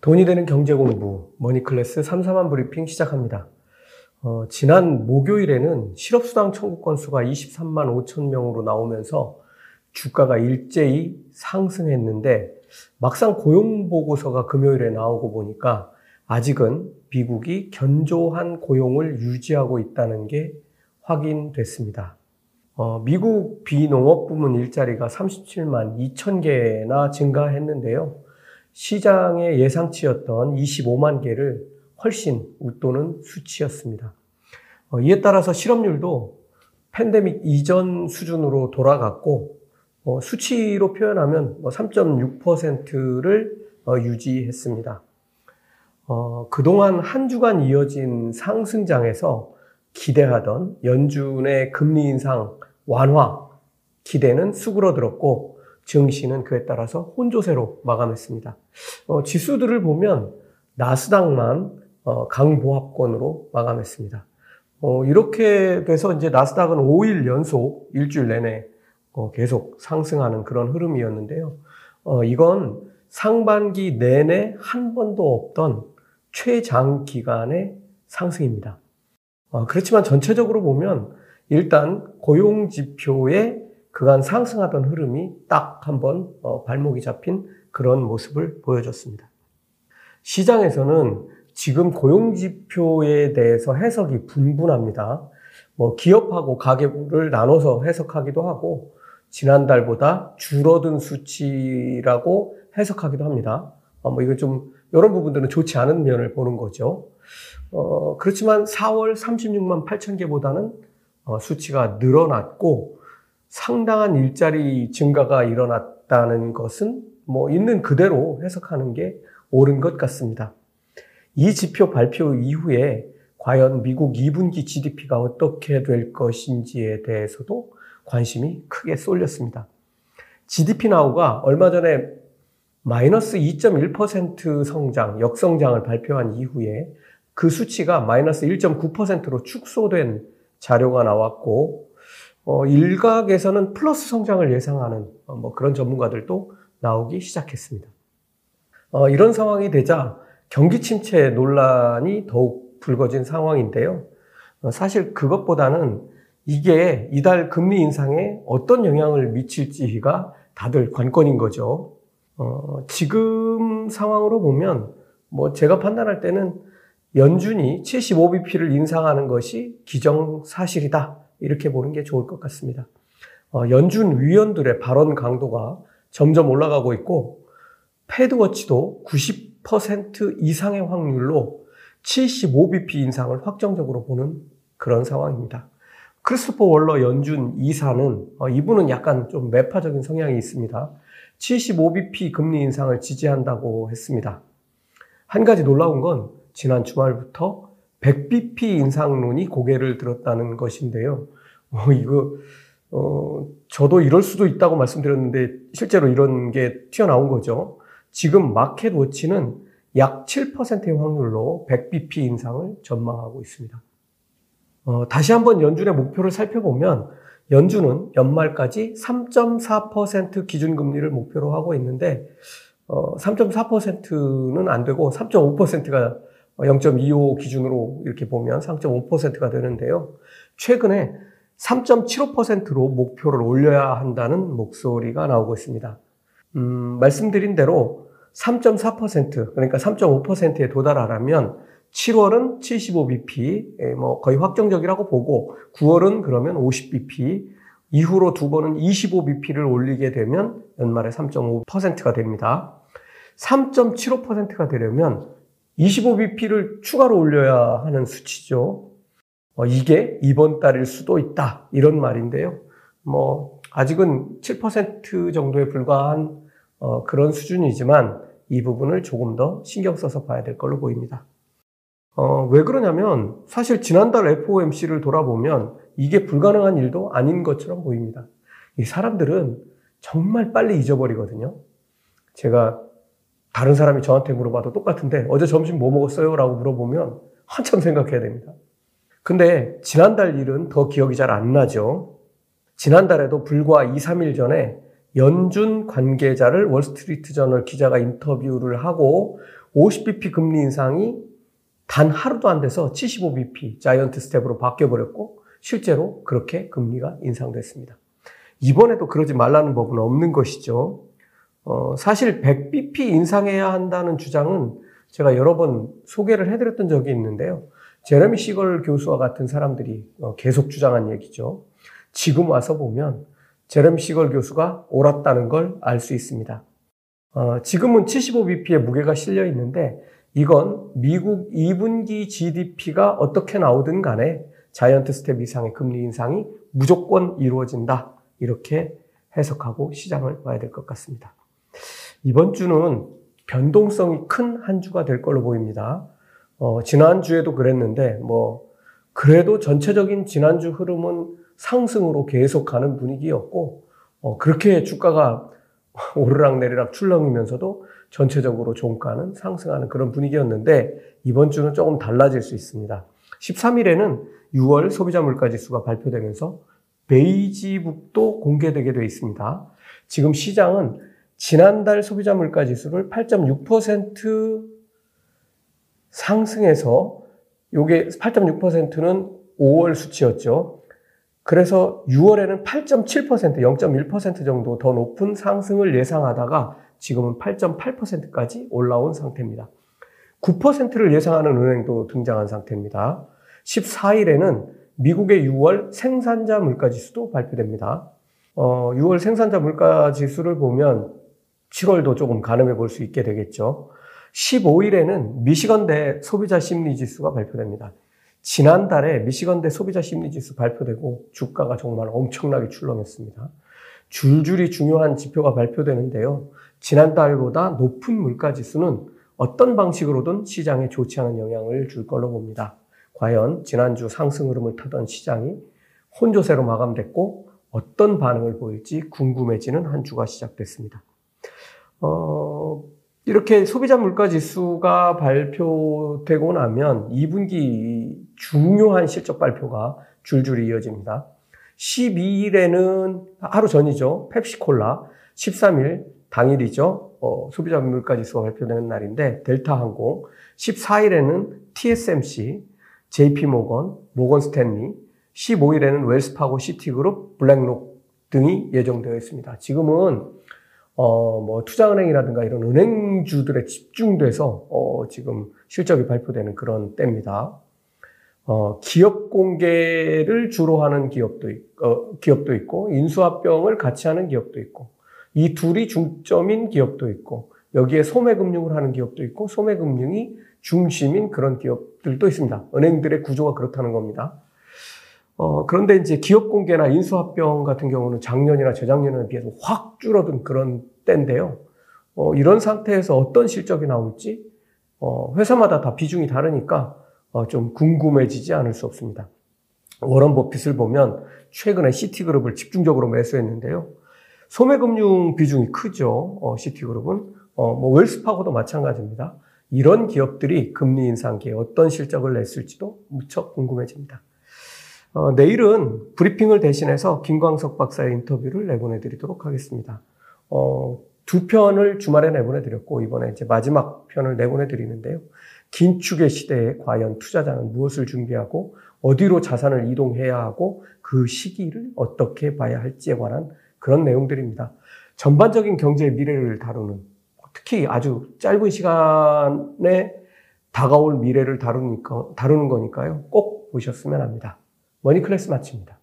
돈이 되는 경제 공부 머니클래스 3 4만 브리핑 시작합니다. 어, 지난 목요일에는 실업수당 청구 건수가 23만 5천 명으로 나오면서 주가가 일제히 상승했는데 막상 고용 보고서가 금요일에 나오고 보니까 아직은 미국이 견조한 고용을 유지하고 있다는 게 확인됐습니다. 어, 미국 비농업 부문 일자리가 37만 2천 개나 증가했는데요. 시장의 예상치였던 25만 개를 훨씬 웃도는 수치였습니다. 어, 이에 따라서 실업률도 팬데믹 이전 수준으로 돌아갔고 어, 수치로 표현하면 3.6%를 뭐 어, 유지했습니다. 어, 그동안 한 주간 이어진 상승장에서 기대하던 연준의 금리 인상 완화 기대는 수그러들었고 증시는 그에 따라서 혼조세로 마감했습니다. 어, 지수들을 보면 나스닥만 어, 강보합권으로 마감했습니다. 어, 이렇게 돼서 이제 나스닥은 5일 연속 일주일 내내 어, 계속 상승하는 그런 흐름이었는데요. 어, 이건 상반기 내내 한 번도 없던 최장 기간의 상승입니다. 어, 그렇지만 전체적으로 보면 일단 고용 지표에 그간 상승하던 흐름이 딱 한번 어, 발목이 잡힌 그런 모습을 보여줬습니다. 시장에서는 지금 고용 지표에 대해서 해석이 분분합니다. 뭐 기업하고 가계부를 나눠서 해석하기도 하고 지난달보다 줄어든 수치라고 해석하기도 합니다. 어, 뭐 이거 좀 이런 부분들은 좋지 않은 면을 보는 거죠. 어, 그렇지만 4월 36만 8천 개보다는 어, 수치가 늘어났고 상당한 일자리 증가가 일어났다는 것은 뭐 있는 그대로 해석하는 게 옳은 것 같습니다. 이 지표 발표 이후에 과연 미국 2분기 GDP가 어떻게 될 것인지에 대해서도 관심이 크게 쏠렸습니다. GDP 나우가 얼마 전에 마이너스 2.1% 성장, 역성장을 발표한 이후에 그 수치가 마이너스 1.9%로 축소된 자료가 나왔고, 어, 일각에서는 플러스 성장을 예상하는 어, 뭐 그런 전문가들도 나오기 시작했습니다. 어, 이런 상황이 되자 경기 침체 논란이 더욱 불거진 상황인데요. 어, 사실 그것보다는 이게 이달 금리 인상에 어떤 영향을 미칠지가 다들 관건인 거죠. 어, 지금 상황으로 보면 뭐 제가 판단할 때는 연준이 75bp를 인상하는 것이 기정사실이다. 이렇게 보는 게 좋을 것 같습니다. 어, 연준 위원들의 발언 강도가 점점 올라가고 있고 패드워치도 90% 이상의 확률로 75bp 인상을 확정적으로 보는 그런 상황입니다. 크리스토퍼 월러 연준 이사는 어, 이분은 약간 좀 매파적인 성향이 있습니다. 75bp 금리 인상을 지지한다고 했습니다. 한 가지 놀라운 건 지난 주말부터 100bp 인상론이 고개를 들었다는 것인데요. 어, 이거, 어, 저도 이럴 수도 있다고 말씀드렸는데 실제로 이런 게 튀어나온 거죠. 지금 마켓 워치는 약 7%의 확률로 100bp 인상을 전망하고 있습니다. 어, 다시 한번 연준의 목표를 살펴보면 연준은 연말까지 3.4% 기준금리를 목표로 하고 있는데 어, 3.4%는 안 되고 3.5%가 0.25 기준으로 이렇게 보면 3.5%가 되는데요. 최근에 3.75%로 목표를 올려야 한다는 목소리가 나오고 있습니다. 음, 말씀드린 대로 3.4% 그러니까 3.5%에 도달하려면 7월은 75bp, 뭐 거의 확정적이라고 보고 9월은 그러면 50bp, 이후로 두 번은 25bp를 올리게 되면 연말에 3.5%가 됩니다. 3.75%가 되려면 25bp를 추가로 올려야 하는 수치죠. 어, 이게 이번 달일 수도 있다. 이런 말인데요. 뭐, 아직은 7% 정도에 불과한 어, 그런 수준이지만 이 부분을 조금 더 신경 써서 봐야 될 걸로 보입니다. 어, 왜 그러냐면 사실 지난달 FOMC를 돌아보면 이게 불가능한 일도 아닌 것처럼 보입니다. 이 사람들은 정말 빨리 잊어버리거든요. 제가 다른 사람이 저한테 물어봐도 똑같은데 어제 점심 뭐 먹었어요? 라고 물어보면 한참 생각해야 됩니다. 근데 지난달 일은 더 기억이 잘 안 나죠. 지난달에도 불과 2, 3일 전에 연준 관계자를 월스트리트 저널 기자가 인터뷰를 하고 50bp 금리 인상이 단 하루도 안 돼서 75bp 자이언트 스텝으로 바뀌어버렸고 실제로 그렇게 금리가 인상됐습니다. 이번에도 그러지 말라는 법은 없는 것이죠. 어, 사실 100bp 인상해야 한다는 주장은 제가 여러 번 소개를 해드렸던 적이 있는데요. 제레미 시걸 교수와 같은 사람들이 어, 계속 주장한 얘기죠. 지금 와서 보면 제레미 시걸 교수가 옳았다는 걸 알 수 있습니다. 어, 지금은 75bp의 무게가 실려 있는데 이건 미국 2분기 GDP가 어떻게 나오든 간에 자이언트 스텝 이상의 금리 인상이 무조건 이루어진다. 이렇게 해석하고 시장을 봐야 될 것 같습니다. 이번 주는 변동성이 큰 한 주가 될 걸로 보입니다. 어, 지난주에도 그랬는데, 뭐, 그래도 전체적인 지난주 흐름은 상승으로 계속 가는 분위기였고, 어, 그렇게 주가가 오르락내리락 출렁이면서도 전체적으로 종가는 상승하는 그런 분위기였는데, 이번 주는 조금 달라질 수 있습니다. 13일에는 6월 소비자 물가 지수가 발표되면서 베이지북도 공개되게 되어 있습니다. 지금 시장은 지난달 소비자 물가 지수를 8.6% 상승해서 요게 8.6%는 5월 수치였죠. 그래서 6월에는 8.7%, 0.1% 정도 더 높은 상승을 예상하다가 지금은 8.8%까지 올라온 상태입니다. 9%를 예상하는 은행도 등장한 상태입니다. 14일에는 미국의 6월 생산자 물가 지수도 발표됩니다. 어, 6월 생산자 물가 지수를 보면 7월도 조금 가늠해 볼 수 있게 되겠죠. 15일에는 미시건대 소비자 심리 지수가 발표됩니다. 지난달에 미시건대 소비자 심리 지수 발표되고 주가가 정말 엄청나게 출렁했습니다. 줄줄이 중요한 지표가 발표되는데요. 지난달보다 높은 물가 지수는 어떤 방식으로든 시장에 좋지 않은 영향을 줄 걸로 봅니다. 과연 지난주 상승 흐름을 타던 시장이 혼조세로 마감됐고 어떤 반응을 보일지 궁금해지는 한 주가 시작됐습니다. 어, 이렇게 소비자 물가 지수가 발표되고 나면 2분기 중요한 실적 발표가 줄줄이 이어집니다. 12일에는 하루 전이죠. 펩시콜라. 13일 당일이죠. 어, 소비자 물가 지수가 발표되는 날인데 델타 항공. 14일에는 TSMC, JP모건, 모건 스탠리. 15일에는 웰스파고 시티그룹, 블랙록 등이 예정되어 있습니다. 지금은 어, 뭐, 투자은행이라든가 이런 은행주들에 집중돼서, 어, 지금 실적이 발표되는 그런 때입니다. 어, 기업 공개를 주로 하는 기업도, 있, 어, 기업도 있고, 인수합병을 같이 하는 기업도 있고, 이 둘이 중점인 기업도 있고, 여기에 소매금융을 하는 기업도 있고, 소매금융이 중심인 그런 기업들도 있습니다. 은행들의 구조가 그렇다는 겁니다. 어, 그런데 이제 기업 공개나 인수합병 같은 경우는 작년이나 재작년에 비해서 확 줄어든 그런 때인데요. 어, 이런 상태에서 어떤 실적이 나올지 어, 회사마다 다 비중이 다르니까 어, 좀 궁금해지지 않을 수 없습니다. 워런 버핏을 보면 최근에 시티그룹을 집중적으로 매수했는데요. 소매금융 비중이 크죠. 어, 시티그룹은 어, 뭐 웰스파고도 마찬가지입니다. 이런 기업들이 금리 인상기에 어떤 실적을 냈을지도 무척 궁금해집니다. 어, 내일은 브리핑을 대신해서 김광석 박사의 인터뷰를 내보내드리도록 하겠습니다. 어, 두 편을 주말에 내보내드렸고 이번에 이제 마지막 편을 내보내드리는데요. 긴축의 시대에 과연 투자자는 무엇을 준비하고 어디로 자산을 이동해야 하고 그 시기를 어떻게 봐야 할지에 관한 그런 내용들입니다. 전반적인 경제의 미래를 다루는 특히 아주 짧은 시간에 다가올 미래를 다루니까, 다루는 거니까요. 꼭 보셨으면 합니다. 머니클래스 마칩니다.